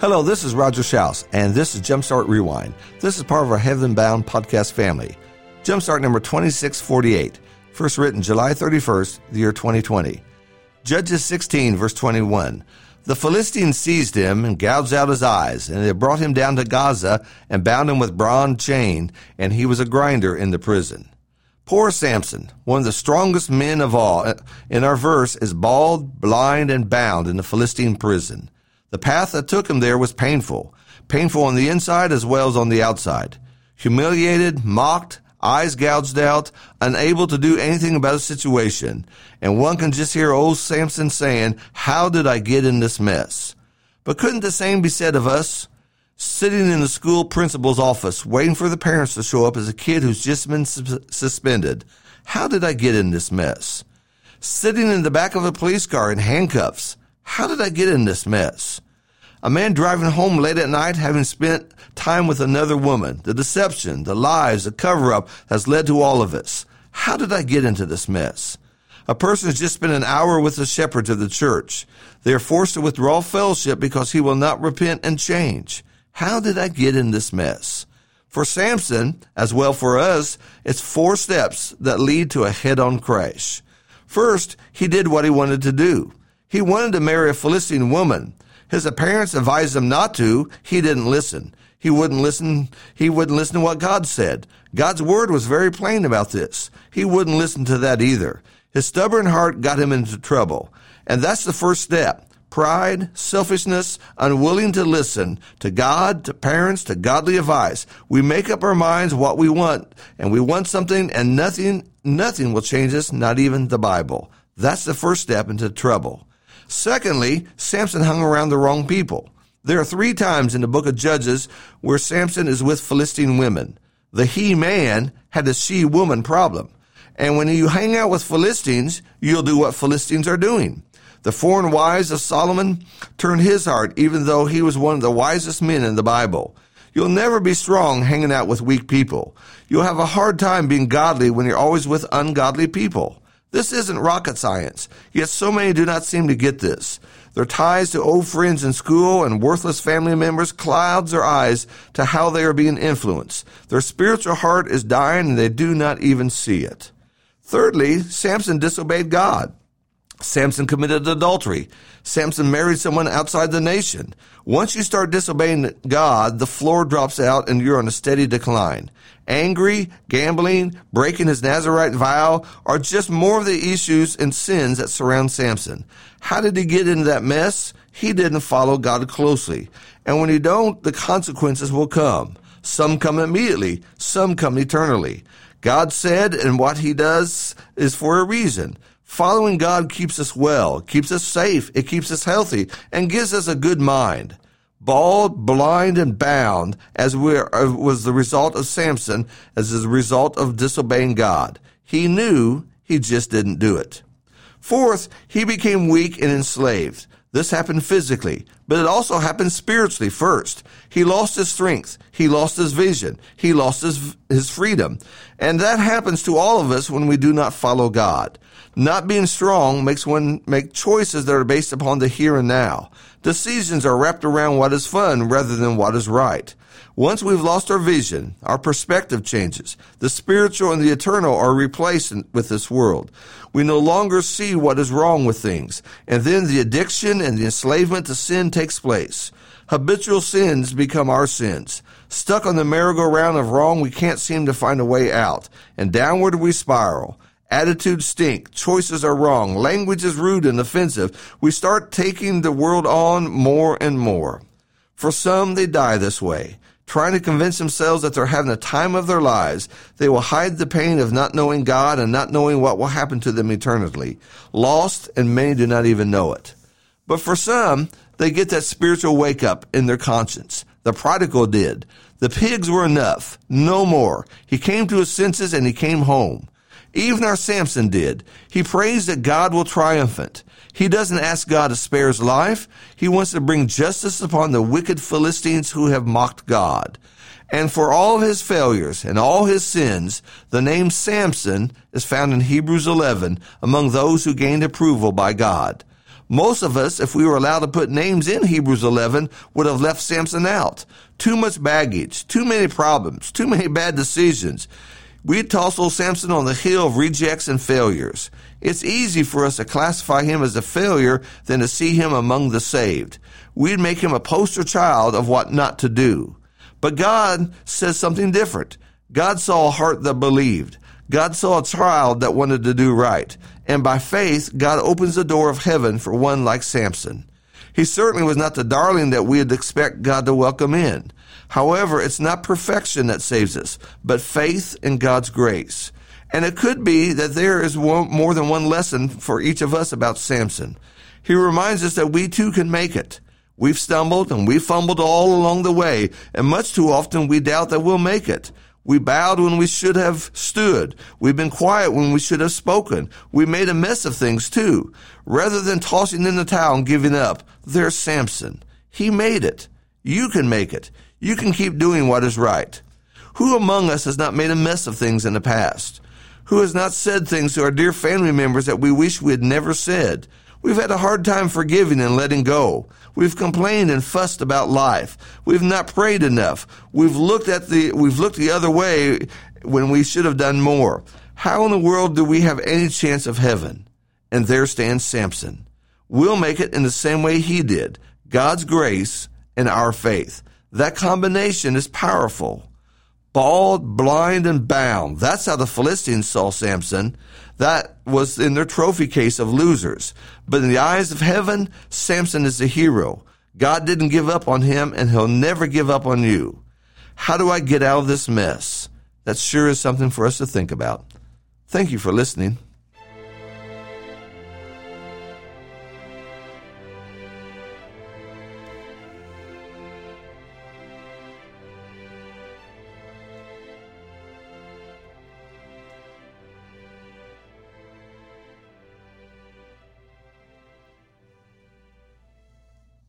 Hello, this is Roger Shouse, and this is Jumpstart Rewind. This is part of our Heaven Bound podcast family. Jumpstart number 2648, first written July 31st, the year 2020. Judges 16, verse 21. The Philistines seized him and gouged out his eyes, and they brought him down to Gaza and bound him with bronze chain, and he was a grinder in the prison. Poor Samson, one of the strongest men of all, in our verse is bald, blind, and bound in the Philistine prison. The path that took him there was painful, painful on the inside as well as on the outside. Humiliated, mocked, eyes gouged out, unable to do anything about a situation. And one can just hear old Samson saying, How did I get in this mess? But couldn't the same be said of us? Sitting in the school principal's office, waiting for the parents to show up as a kid who's just been su- suspended. How did I get in this mess? Sitting in the back of a police car in handcuffs. How did I get in this mess? A man driving home late at night having spent time with another woman. The deception, the lies, the cover up has led to all of this. How did I get into this mess? A person has just spent an hour with the shepherds of the church. They are forced to withdraw fellowship because he will not repent and change. How did I get in this mess? For Samson, as well for us, it's four steps that lead to a head on crash. First, he did what he wanted to do. He wanted to marry a Philistine woman. His parents advised him not to. He didn't listen. He wouldn't listen. He wouldn't listen to what God said. God's word was very plain about this. He wouldn't listen to that either. His stubborn heart got him into trouble. And that's the first step. Pride, selfishness, unwilling to listen to God, to parents, to godly advice. We make up our minds what we want, and we want something, and nothing, nothing will change us, not even the Bible. That's the first step into trouble. Secondly, Samson hung around the wrong people. There are three times in the book of Judges where Samson is with Philistine women. The he man had the she woman problem. And when you hang out with Philistines, you'll do what Philistines are doing. The foreign wives of Solomon turned his heart, even though he was one of the wisest men in the Bible. You'll never be strong hanging out with weak people. You'll have a hard time being godly when you're always with ungodly people. This isn't rocket science, yet so many do not seem to get this. Their ties to old friends in school and worthless family members clouds their eyes to how they are being influenced. Their spiritual heart is dying and they do not even see it. Thirdly, Samson disobeyed God. Samson committed adultery. Samson married someone outside the nation. Once you start disobeying God, the floor drops out and you're on a steady decline. Angry, gambling, breaking his Nazarite vow are just more of the issues and sins that surround Samson. How did he get into that mess? He didn't follow God closely. And when you don't, the consequences will come. Some come immediately, some come eternally. God said, and what he does is for a reason. Following God keeps us well, keeps us safe, it keeps us healthy, and gives us a good mind. Bald, blind, and bound, as we are, uh, was the result of Samson, as a result of disobeying God. He knew, he just didn't do it. Fourth, he became weak and enslaved. This happened physically, but it also happened spiritually first. He lost his strength. He lost his vision. He lost his, his freedom. And that happens to all of us when we do not follow God. Not being strong makes one make choices that are based upon the here and now. Decisions are wrapped around what is fun rather than what is right. Once we've lost our vision, our perspective changes. The spiritual and the eternal are replaced with this world. We no longer see what is wrong with things. And then the addiction and the enslavement to sin takes place. Habitual sins become our sins. Stuck on the merry-go-round of wrong, we can't seem to find a way out. And downward we spiral. Attitudes stink. Choices are wrong. Language is rude and offensive. We start taking the world on more and more. For some, they die this way, trying to convince themselves that they're having the time of their lives. They will hide the pain of not knowing God and not knowing what will happen to them eternally. Lost, and many do not even know it. But for some, they get that spiritual wake up in their conscience. The prodigal did. The pigs were enough. No more. He came to his senses and he came home. Even our Samson did. He prays that God will triumphant. He doesn't ask God to spare his life. He wants to bring justice upon the wicked Philistines who have mocked God. And for all of his failures and all his sins, the name Samson is found in Hebrews 11 among those who gained approval by God. Most of us, if we were allowed to put names in Hebrews 11, would have left Samson out. Too much baggage, too many problems, too many bad decisions. We'd toss old Samson on the hill of rejects and failures. It's easy for us to classify him as a failure than to see him among the saved. We'd make him a poster child of what not to do. But God says something different. God saw a heart that believed. God saw a child that wanted to do right. And by faith, God opens the door of heaven for one like Samson. He certainly was not the darling that we'd expect God to welcome in. However, it's not perfection that saves us, but faith in God's grace. And it could be that there is one, more than one lesson for each of us about Samson. He reminds us that we too can make it. We've stumbled and we fumbled all along the way, and much too often we doubt that we'll make it. We bowed when we should have stood. We've been quiet when we should have spoken. We made a mess of things too. Rather than tossing in the towel and giving up, there's Samson. He made it. You can make it. You can keep doing what is right. Who among us has not made a mess of things in the past? Who has not said things to our dear family members that we wish we had never said? We've had a hard time forgiving and letting go. We've complained and fussed about life. We've not prayed enough. We've looked at the, we've looked the other way when we should have done more. How in the world do we have any chance of heaven? And there stands Samson. We'll make it in the same way he did. God's grace and our faith. That combination is powerful. Bald, blind, and bound. That's how the Philistines saw Samson. That was in their trophy case of losers. But in the eyes of heaven, Samson is a hero. God didn't give up on him, and he'll never give up on you. How do I get out of this mess? That sure is something for us to think about. Thank you for listening.